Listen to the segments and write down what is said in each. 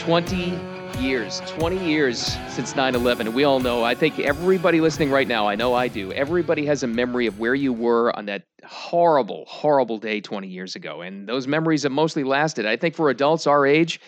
20 years, 20 years since 9 11. We all know, I think everybody listening right now, I know I do, everybody has a memory of where you were on that horrible, horrible day 20 years ago. And those memories have mostly lasted. I think for adults our age,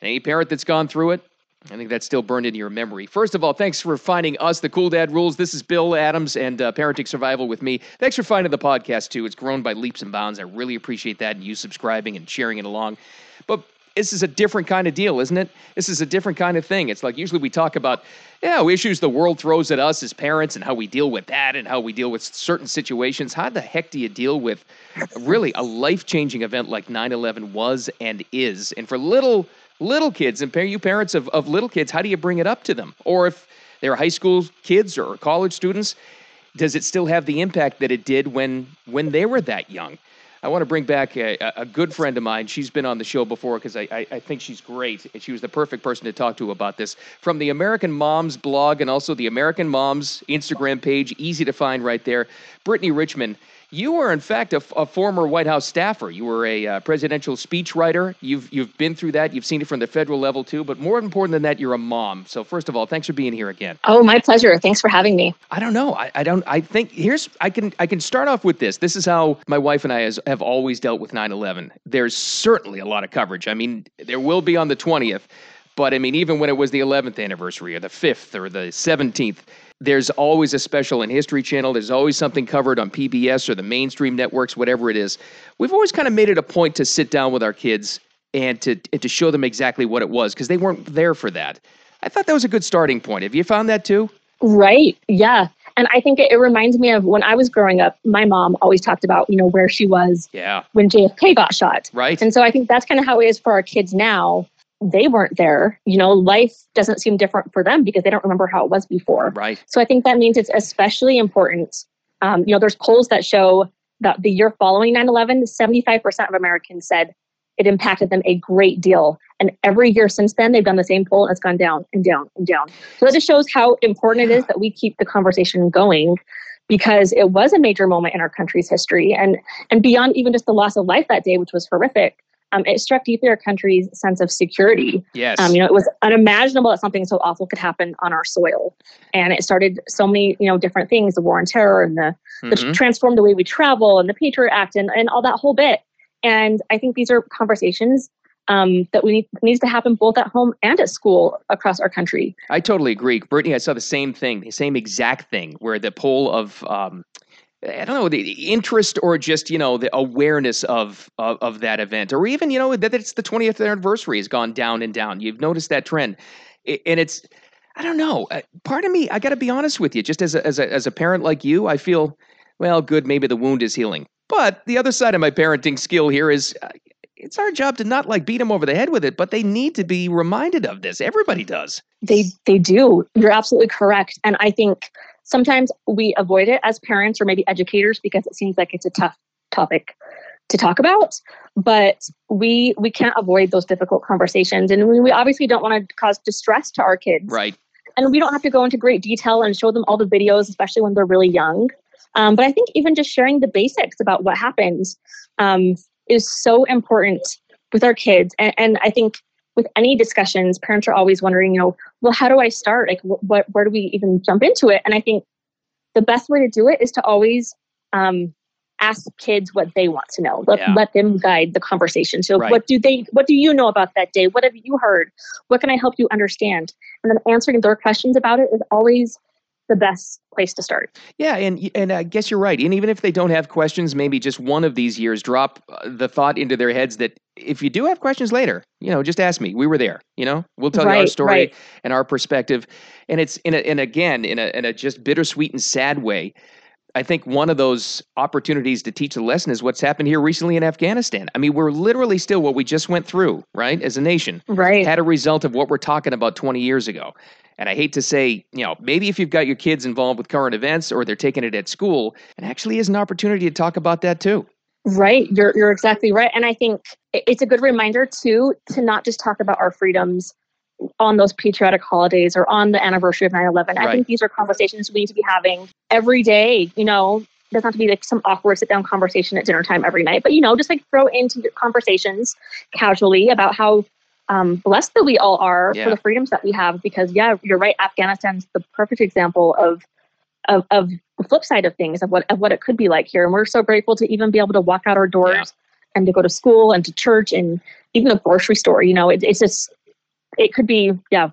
any parent that's gone through it, I think that's still burned into your memory. First of all, thanks for finding us, the Cool Dad Rules. This is Bill Adams and uh, Parenting Survival with me. Thanks for finding the podcast too. It's grown by leaps and bounds. I really appreciate that and you subscribing and sharing it along. But this is a different kind of deal, isn't it? This is a different kind of thing. It's like usually we talk about, know, issues the world throws at us as parents and how we deal with that and how we deal with certain situations. How the heck do you deal with really a life changing event like 9 11 was and is? And for little, little kids and you parents of, of little kids, how do you bring it up to them? Or if they're high school kids or college students, does it still have the impact that it did when when they were that young? I want to bring back a, a good friend of mine. She's been on the show before because I, I, I, think she's great. And she was the perfect person to talk to about this. From the American Moms blog and also the American Moms Instagram page, easy to find right there. Brittany Richman you were, in fact, a, a former White House staffer. You were a uh, presidential speechwriter. You've you've been through that. You've seen it from the federal level too. But more important than that, you're a mom. So first of all, thanks for being here again. Oh, my pleasure. Thanks for having me. I don't know. I, I don't. I think here's. I can. I can start off with this. This is how my wife and I has, have always dealt with 9/11. There's certainly a lot of coverage. I mean, there will be on the 20th. But I mean, even when it was the 11th anniversary or the 5th or the 17th, there's always a special in History Channel. There's always something covered on PBS or the mainstream networks, whatever it is. We've always kind of made it a point to sit down with our kids and to and to show them exactly what it was because they weren't there for that. I thought that was a good starting point. Have you found that too? Right. Yeah. And I think it, it reminds me of when I was growing up, my mom always talked about, you know, where she was yeah. when JFK got shot. Right. And so I think that's kind of how it is for our kids now they weren't there. You know, life doesn't seem different for them because they don't remember how it was before. Right. So I think that means it's especially important. Um, you know, there's polls that show that the year following 9 11, 75% of Americans said it impacted them a great deal. And every year since then, they've done the same poll and it's gone down and down and down. So that just shows how important it is that we keep the conversation going because it was a major moment in our country's history and and beyond even just the loss of life that day which was horrific um, it struck deeply our country's sense of security. Yes. Um, you know, it was unimaginable that something so awful could happen on our soil. And it started so many, you know, different things, the war on terror and the, mm-hmm. the transformed the way we travel and the Patriot Act and, and all that whole bit. And I think these are conversations um, that we need needs to happen both at home and at school across our country. I totally agree, Brittany. I saw the same thing, the same exact thing, where the poll of um, I don't know the interest or just you know the awareness of, of, of that event, or even you know that it's the 20th anniversary has gone down and down. You've noticed that trend, and it's I don't know. Uh, part of me, I got to be honest with you, just as a, as a as a parent like you, I feel well, good. Maybe the wound is healing, but the other side of my parenting skill here is. Uh, it's our job to not like beat them over the head with it, but they need to be reminded of this. Everybody does. They they do. You're absolutely correct, and I think sometimes we avoid it as parents or maybe educators because it seems like it's a tough topic to talk about but we we can't avoid those difficult conversations. And we, we obviously don't want to cause distress to our kids. Right. And we don't have to go into great detail and show them all the videos especially when they're really young. Um, but i think even just sharing the basics about what happens um, is so important with our kids. And, and i think with any discussions, parents are always wondering, you know, well, how do I start? Like, what, where do we even jump into it? And I think the best way to do it is to always um, ask kids what they want to know. Let, yeah. let them guide the conversation. So, right. what do they? What do you know about that day? What have you heard? What can I help you understand? And then answering their questions about it is always the best place to start. Yeah, and and I guess you're right. And even if they don't have questions, maybe just one of these years drop uh, the thought into their heads that if you do have questions later, you know, just ask me. We were there. You know, we'll tell right, you our story right. and our perspective. And it's in a, and again in a in a just bittersweet and sad way. I think one of those opportunities to teach a lesson is what's happened here recently in Afghanistan. I mean, we're literally still what we just went through, right, as a nation, right, had a result of what we're talking about 20 years ago. And I hate to say, you know, maybe if you've got your kids involved with current events or they're taking it at school, it actually is an opportunity to talk about that too. Right, you're you're exactly right, and I think it's a good reminder too to not just talk about our freedoms on those patriotic holidays or on the anniversary of 9-11 right. i think these are conversations we need to be having every day you know doesn't have to be like some awkward sit down conversation at dinner time every night but you know just like throw into your conversations casually about how um, blessed that we all are Yeah. for the freedoms that we have. Because yeah, you're right. Afghanistan's the perfect example of of, of the flip side of things of what of what it could be like here. And we're so grateful to even be able to walk out our doors Yeah. and to go to school and to church and even a grocery store. You know, it, it's just it could be yeah.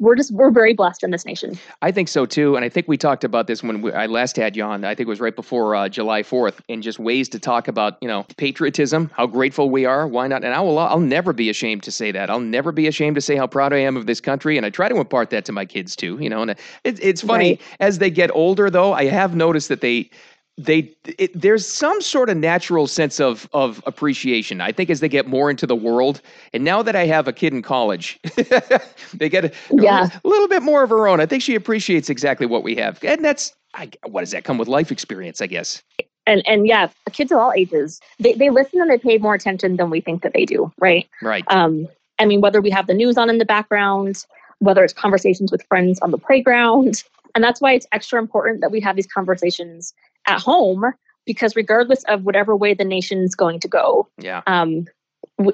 We're just we're very blessed in this nation. I think so too, and I think we talked about this when we, I last had you on. I think it was right before uh, July Fourth, and just ways to talk about you know patriotism, how grateful we are. Why not? And I will. I'll never be ashamed to say that. I'll never be ashamed to say how proud I am of this country, and I try to impart that to my kids too. You know, and it, it's funny Right. as they get older, though. I have noticed that they. They it, there's some sort of natural sense of of appreciation. I think as they get more into the world, and now that I have a kid in college, they get a, Yeah. a little bit more of her own. I think she appreciates exactly what we have, and that's I, what does that come with life experience? I guess. And and yeah, kids of all ages they they listen and they pay more attention than we think that they do. Right. Right. Um, I mean, whether we have the news on in the background, whether it's conversations with friends on the playground. And that's why it's extra important that we have these conversations at home, because regardless of whatever way the nation's going to go, yeah. um,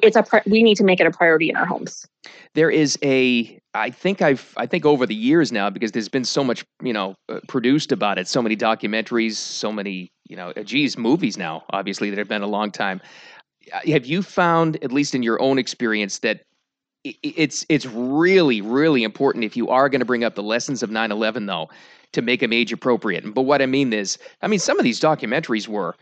it's a we need to make it a priority in our homes. There is a. I think I've. I think over the years now, because there's been so much, you know, uh, produced about it. So many documentaries. So many, you know, uh, geez, movies now. Obviously, that have been a long time. Uh, Have you found, at least in your own experience, that it's it's really really important if you are going to bring up the lessons of 9/11 though to make them age appropriate. But what I mean is, I mean some of these documentaries were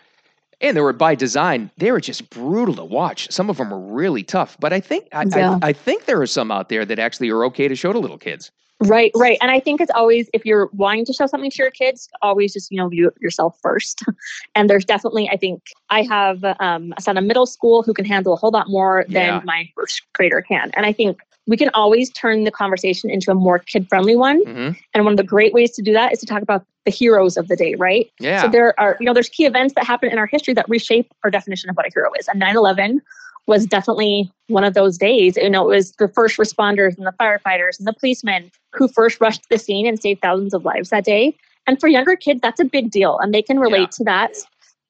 and they were by design they were just brutal to watch some of them were really tough but i think I, Yeah. I, I think there are some out there that actually are okay to show to little kids Right, right. And I think it's always if you're wanting to show something to your kids, always just you know view it yourself first. and there's definitely, I think, I have um, a son in middle school who can handle a whole lot more than Yeah. my first grader can. And I think we can always turn the conversation into a more kid friendly one. hmm And one of the great ways to do that is to talk about the heroes of the day, right? yeah So there are, you know, there's key events that happen in our history that reshape our definition of what a hero is. And 9/11 was definitely one of those days. You know, it was the first responders and the firefighters and the policemen who first rushed the scene and saved thousands of lives that day. And for younger kids, that's a big deal, and they can relate Yeah. to that.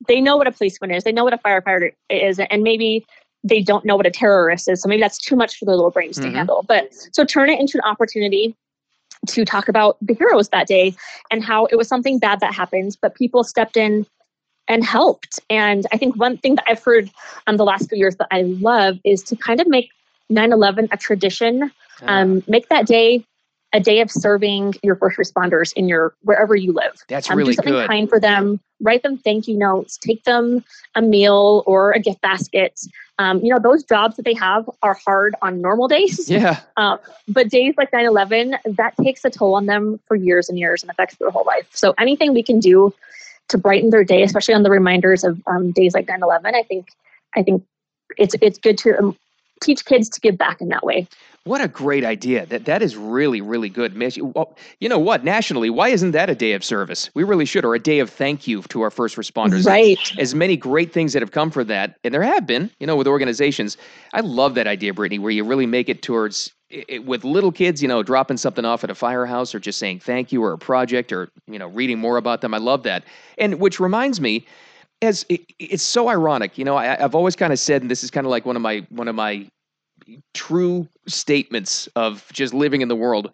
They know what a policeman is. They know what a firefighter is, and maybe they don't know what a terrorist is. So maybe that's too much for their little brains Mhm. to handle. But so turn it into an opportunity to talk about the heroes that day and how it was something bad that happened, but people stepped in and helped. And I think one thing that I've heard um, the last few years that I love is to kind of make 9 11 a tradition, um, make that day a day of serving your first responders in your wherever you live. that's Um, really do something good kind for them. Write them thank you notes. Take them a meal or a gift basket. Um, you know, those jobs that they have are hard on normal days. yeah Um, but days like 9 11, that takes a toll on them for years and years and affects their whole life. So anything we can do to brighten their day, especially on the reminders of um, days like 9 11, I think, I think it's, it's good to um, teach kids to give back in that way. What a great idea. That that is really really good. You- know what? Nationally, why isn't that a day of service? We really should, or a day of thank you to our first responders. Right. As many great things that have come for that, and there have been, you know, with organizations. I love that idea, Brittany, where you really make it towards i- i- with little kids, you know, dropping something off at a firehouse or just saying thank you or a project or you know reading more about them. I love that, and which reminds me. As it, it's so ironic, you know, I, I've always kind of said, and this is kind of like one of my one of my true statements of just living in the world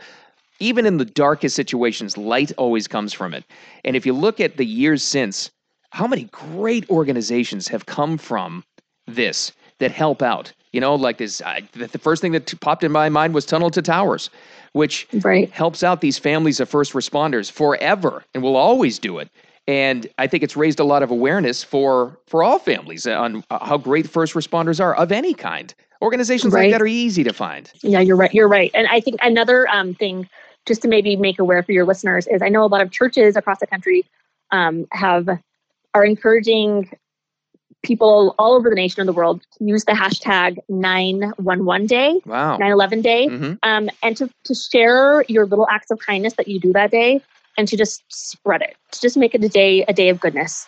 even in the darkest situations light always comes from it. And if you look at the years since how many great organizations have come from this that help out? You know like this I, the, the first thing that t- popped in my mind was tunnel to towers which Right. helps out these families of first responders forever and will always do it and i think it's raised a lot of awareness for for all families on uh, how great first responders are of any kind organizations like that are easy to find Yeah, you're right. You're right. And I think another um, thing, just to maybe make aware for your listeners, is I know a lot of churches across the country um, have are encouraging people all over the nation and the world to use the hashtag 911 day, wow 911 day, hmm um, and to, to share your little acts of kindness that you do that day and to just spread it, to just make it a day, a day of goodness.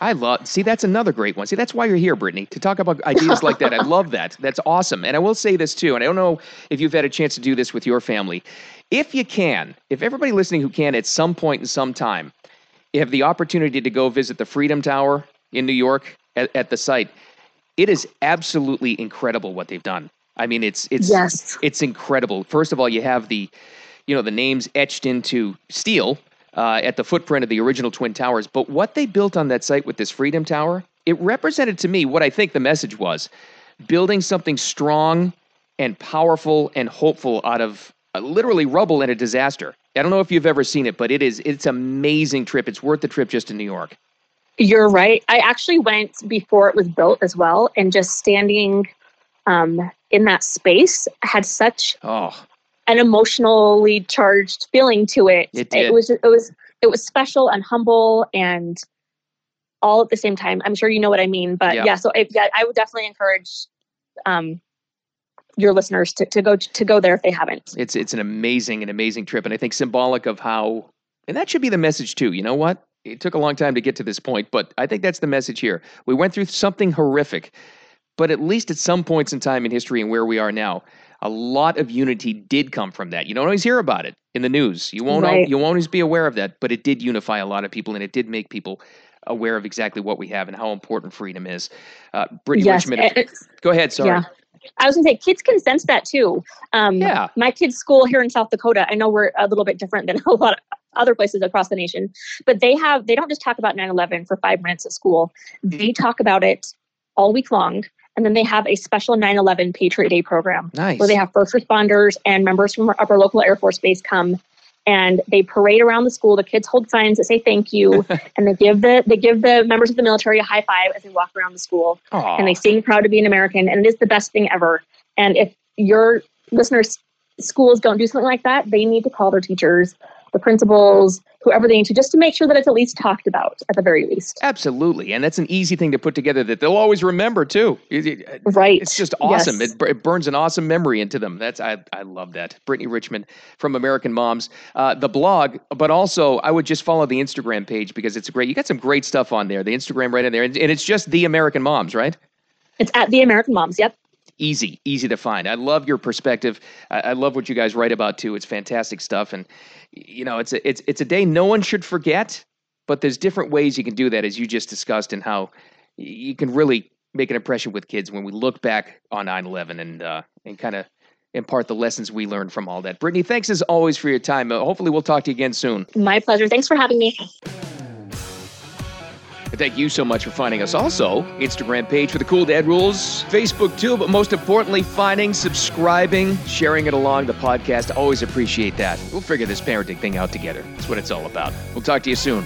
I love. See, that's another great one. See, that's why you're here, Brittany, to talk about ideas like that. I love that. That's awesome. And I will say this too. And I don't know if you've had a chance to do this with your family. If you can, if everybody listening who can, at some point in some time, you have the opportunity to go visit the Freedom Tower in New York at, at the site. It is absolutely incredible what they've done. I mean, it's it's Yes. it's incredible. First of all, you have the, you know, the names etched into steel uh, at the footprint of the original Twin Towers. But what they built on that site with this Freedom Tower, it represented to me what I think the message was: building something strong and powerful and hopeful out of uh, literally rubble and a disaster. I don't know if you've ever seen it, but it is it's an amazing trip. It's worth the trip just to New York. You're right. I actually went before it was built as well, and just standing um, in that space had such Oh, an emotionally charged feeling to it. It did. was it was it was special and humble and all at the same time. I'm sure you know what I mean, but Yeah. yeah. so if, yeah, I would definitely encourage um, your listeners to, to go to go there if they haven't. it's it's an amazing an amazing trip, and I think symbolic of how, and that should be the message too. You know what? It took a long time to get to this point, but I think that's the message here. We went through something horrific, but at least at some points in time in history and where we are now, a lot of unity did come from that. You don't always hear about it in the news. You won't Right. you won't always be aware of that, but it did unify a lot of people, and it did make people aware of exactly what we have and how important freedom is. Uh, Brittany yes, Richman, and go ahead. Sorry. yeah. I was gonna say kids can sense that too. Um, Yeah. My kids' school here in South Dakota, I know we're a little bit different than a lot of other places across the nation, but they have they don't just talk about 9/11 for five minutes at school. They talk about it all week long, and then they have a special 9/11 Patriot Day program Nice. where they have first responders and members from our upper local Air Force Base come. And they parade around the school. The kids hold signs that say "Thank you," and they give the they give the members of the military a high five as they walk around the school Aw. and they sing proud to be an American, and it is the best thing ever. And if your listeners' schools don't do something like that, they need to call their teachers, the principals, whoever they need to, just to make sure that it's at least talked about at the very least. Absolutely, and that's an easy thing to put together that they'll always remember too. Right. It's just awesome. Yes. It, it burns an awesome memory into them. That's I I love that. Brittany Richman from American Moms, uh, the blog, but also I would just follow the Instagram page because it's great. You got some great stuff on there. The Instagram right in there, and, and it's just the American Moms, right? It's at the American Moms. Yep. Easy, easy to find. I love your perspective. I, I love what you guys write about too. It's fantastic stuff, and you know, it's a, it's it's a day no one should forget. But there's different ways you can do that, as you just discussed, and how you can really make an impression with kids when we look back on 9/11 and uh, and kind of impart the lessons we learned from all that. Brittany, thanks as always for your time. Uh, hopefully, we'll talk to you again soon. My pleasure. Thanks for having me. And thank you so much for finding us. Also, Instagram page for the Cool Dad Rules, Facebook too, but most importantly, finding, subscribing, sharing it along the podcast. Always appreciate that. We'll figure this parenting thing out together. That's what it's all about. We'll talk to you soon.